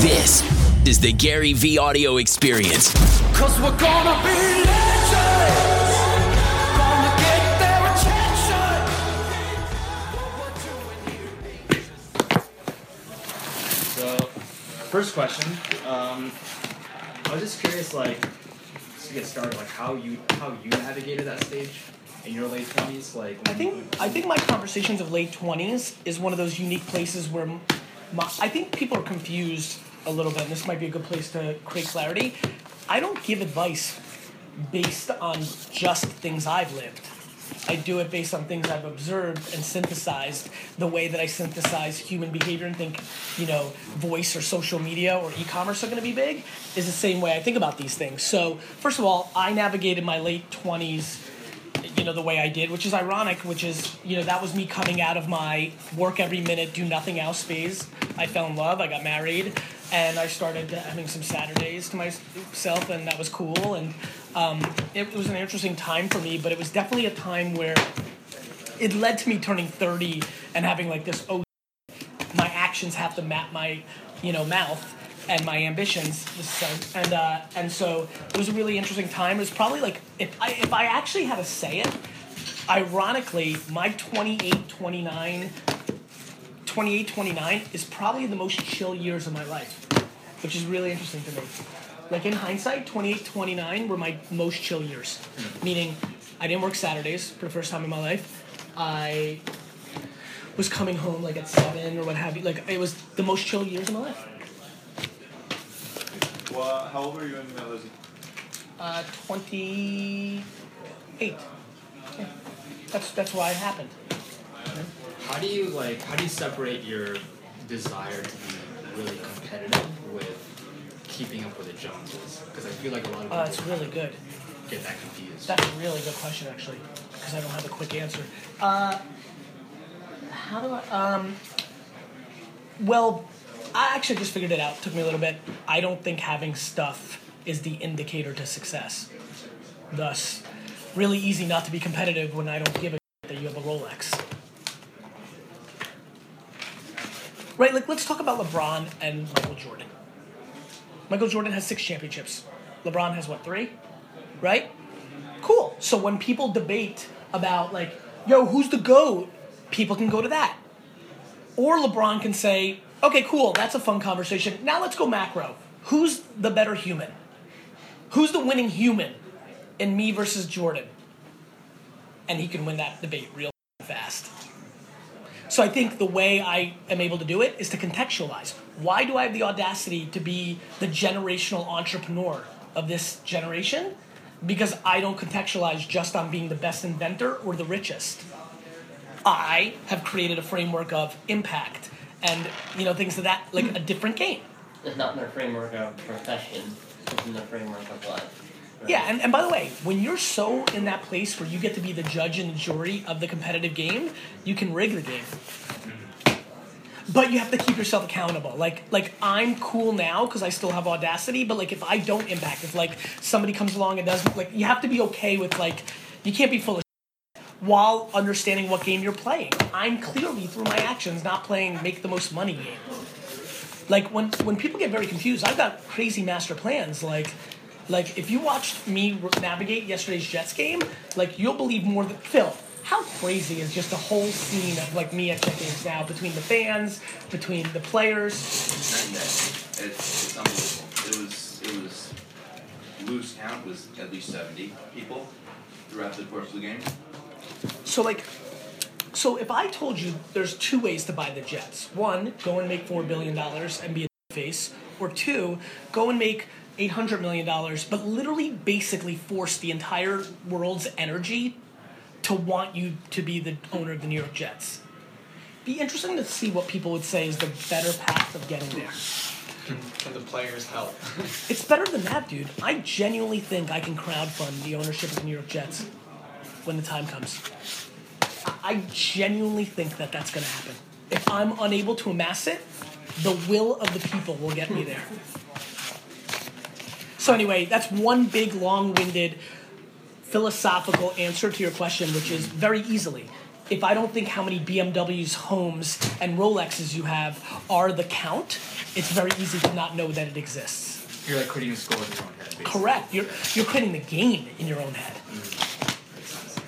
This is the GaryVee audio experience. Cause we're gonna be legends. Gonna get their attention. So, first question. Um, I was just curious, like, just to get started, like how you how you navigated that stage in your late twenties, like. I think I think my conversations of late twenties is one of those unique places where my, I think people are confused a little bit, and this might be a good place to create clarity. I don't give advice based on just things I've lived. I do it based on things I've observed and synthesized. The way that I synthesize human behavior and think, you know, voice or social media or e-commerce are going to be big is the same way I think about these things. So, first of all, I navigated my late twenties you know the way I did, which is ironic, which is you know that was me coming out of my work every minute, do nothing else phase. I fell in love, I got married, and I started having some Saturdays to myself, and that was cool. And um, it was an interesting time for me, but it was definitely a time where it led to me turning thirty and having like this oh, my actions have to map my you know mouth and my ambitions. And uh, and so it was a really interesting time. It was probably like if I, if I actually had to say it ironically my 28 29 28 29 is probably the most chill years of my life which is really interesting to me. Like in hindsight 28 29 were my most chill years. Meaning i didn't work saturdays for the first time in my life. I was coming home like at seven or what have you. Like it was the most chill years of my life Well, how old were you when you met Lizzie? Uh, 28. Yeah. That's, that's why it happened. How do you like? How do you separate your desire to be really competitive with keeping up with the Joneses? Because I feel like a lot of people Uh, it's really good. get that confused. That's a really good question, actually, because I don't have a quick answer. Uh, how do I? Um, well, I actually just figured it out. It took me a little bit. I don't think having stuff is the indicator to success. Thus, really easy not to be competitive when I don't give a that you have a Rolex. Right, like let's talk about LeBron and Michael Jordan. Michael Jordan has six championships. LeBron has what, three? Right? Cool. So when people debate about like, yo, who's the GOAT? People can go to that. Or LeBron can say, okay, cool, that's a fun conversation. Now let's go macro. Who's the better human? Who's the winning human in me versus Jordan? And he can win that debate real fast. So I think the way I am able to do it is to contextualize. Why do I have the audacity to be the generational entrepreneur of this generation? Because I don't contextualize just on being the best inventor or the richest. I have created a framework of impact and you know things of that like a different game. It's not in the framework of profession, it's in the framework of life. right? Yeah, and, and by the way, when you're so in that place where you get to be the judge and the jury of the competitive game, you can rig the game. Mm-hmm. But you have to keep yourself accountable. Like like I'm cool now because I still have audacity, but like if I don't impact, if like somebody comes along and doesn't like you have to be okay with like you can't be full of while understanding what game you're playing. I'm clearly through my actions not playing make the most money game. Like when when people get very confused, I've got crazy master plans. Like like if you watched me navigate yesterday's Jets game, like you'll believe more than Phil. How crazy is just the whole scene of like me at Jet games now between the fans, between the players. It's, it's unbelievable. It was, it was, loose count was at least 70 people throughout the course of the game. So like, so if I told you there's two ways to buy the Jets. One, go and make four billion dollars and be a face, or two, go and make eight hundred million dollars, but literally basically force the entire world's energy to want you to be the owner of the New York Jets. Be interesting to see what people would say is the better path of getting there. Can the players help? It's better than that, dude. I genuinely think I can crowdfund the ownership of the New York Jets when the time comes. I- genuinely think that that's going to happen. If I'm unable to amass it, the will of the people will get me there. So anyway, that's one big, long-winded, philosophical answer to your question, which is very easily. if I don't think how many BMWs, homes, and Rolexes you have are the count, it's very easy to not know that it exists. You're like creating a score in your own head. Basically. Correct. You're you're creating the game in your own head. Makes sense.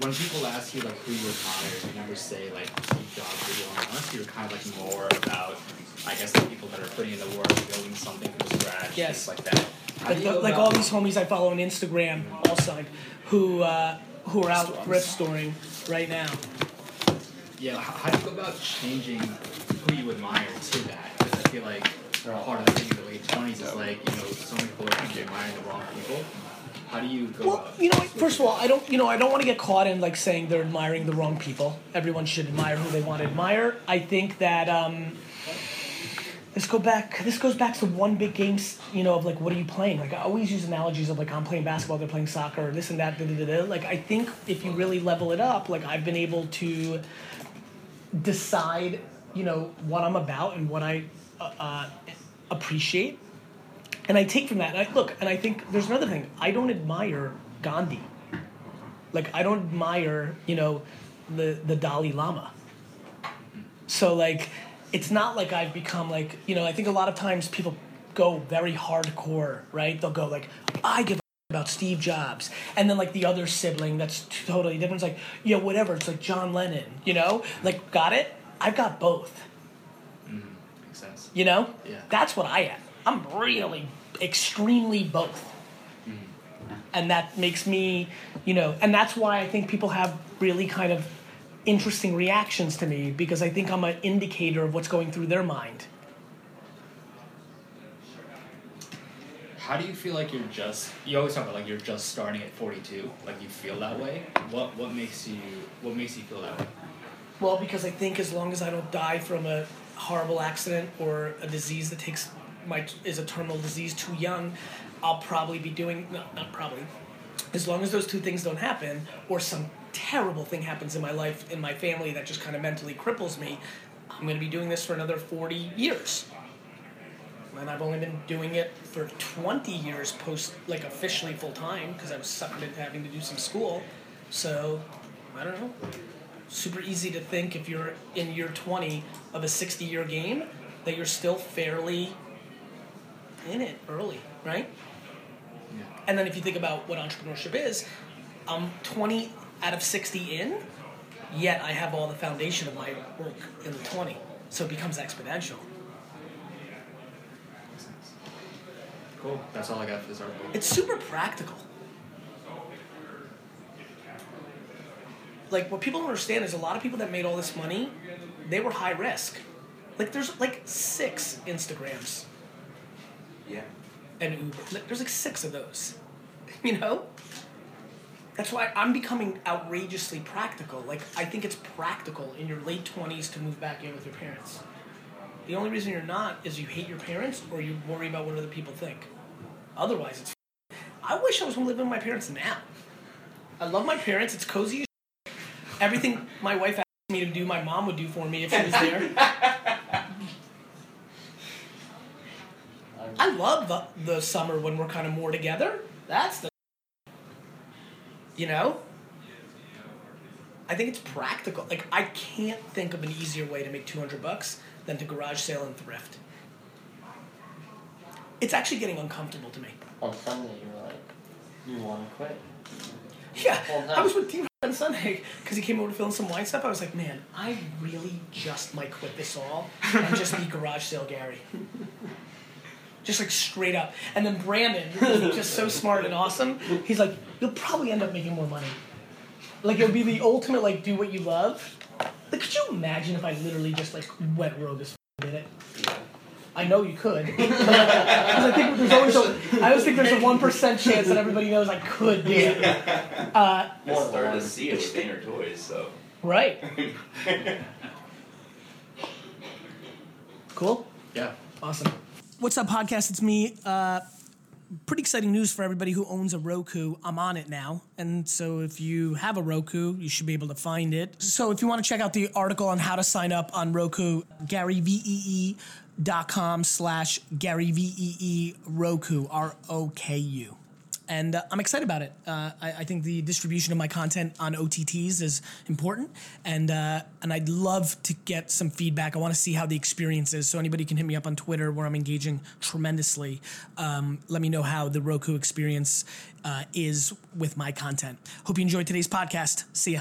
When people ask you like who you admire, you never say like Steve Jobs or Elon Musk. You're kind of like more about, I guess, the people that are putting in the work, building something from scratch, Yes. things like that. How Like, like about- all these homies I follow on Instagram, also like, who uh, who are out thrift storing right now. Yeah, how, how do you go about changing who you admire to that? Because I feel like part of the thing in the late twenties is like you know so many people are admiring the wrong people. How do you go Well, about? you know, first of all, I don't, you know, I don't want to get caught in like saying they're admiring the wrong people. Everyone should admire who they want to admire. I think that um, this go back. This goes back to one big game, you know, of like what are you playing? Like I always use analogies of like I'm playing basketball, they're playing soccer, this and that. Da, da, da, da. Like I think if you really level it up, like I've been able to decide, you know, what I'm about and what I uh, uh, appreciate and I take from that. And I look, and I think there's another thing. I don't admire Gandhi. Like I don't admire, you know, the the Dalai Lama. So like, it's not like I've become like, you know, I think a lot of times people go very hardcore, right? They'll go like, I give a about Steve Jobs, and then like the other sibling that's totally different. It's like, yeah, whatever. It's like John Lennon, you know? Like, got it? I've got both. Mm-hmm. Makes sense. You know? Yeah. That's what I am. I'm really extremely both. Mm. And that makes me, you know, and that's why I think people have really kind of interesting reactions to me because I think I'm an indicator of what's going through their mind. How do you feel like you're just? You always talk about like you're just starting at 42. Like you feel that way. What what makes you what makes you feel that way? Well, because I think as long as I don't die from a horrible accident or a disease that takes my is a terminal disease too young, I'll probably be doing no, not probably. As long as those two things don't happen, or some terrible thing happens in my life in my family that just kind of mentally cripples me, I'm going to be doing this for another forty years. And I've only been doing it for 20 years post, like officially full time, because I was sucked into having to do some school. So, I don't know super easy to think if you're in year 20 of a 60 year game that you're still fairly in it early, right? Yeah. And then if you think about what entrepreneurship is, I'm 20 out of 60 in, yet I have all the foundation of my work in the 20. So it becomes exponential. Cool. That's all I got for this article. It's super practical. Like what people don't understand is a lot of people that made all this money, they were high risk. Like there's like six Instagrams Yeah. and Uber. There's like six of those. You know? That's why I'm becoming outrageously practical. Like I think it's practical in your late twenties to move back in with your parents. The only reason you're not is you hate your parents or you worry about what other people think. Otherwise, it's. I wish I was living with my parents now. I love my parents. It's cozy. as. Everything my wife asked me to do, my mom would do for me if she was there. I love the, the summer when we're kind of more together. That's the. You know? I think it's practical. Like, I can't think of an easier way to make 200 bucks than to garage sale and thrift. It's actually getting uncomfortable to me. On Sunday, you're like, you want to quit. Yeah, I was with T on Sunday because he came over to fill in some wine stuff. I was like, man, I really just might quit this all and just be garage sale Gary. Just like straight up. And then Brandon, who's just so smart and awesome, he's like, you'll probably end up making more money. Like it'll be the ultimate like do what you love. Like could you imagine if I literally just like went rogue as f- did it? I know you could. Because I think there's always a, I always think there's a one percent chance that everybody knows I could do it. Uh, I More than started to see it with Vayner Toys, so. Right. cool. Yeah. Awesome. What's up, podcast? It's me. Uh, pretty exciting news for everybody who owns a Roku. I'm on it now. And so if you have a Roku, you should be able to find it. So if you want to check out the article on how to sign up on Roku, GaryVee.com slash GaryVee Roku, R O K U. and uh, I'm excited about it. Uh, I, I think the distribution of my content on OTTs is important, and uh, and I'd love to get some feedback. I want to see how the experience is. So anybody can hit me up on Twitter, where I'm engaging tremendously. Um, let me know how the Roku experience uh, is with my content. Hope you enjoyed today's podcast. See ya.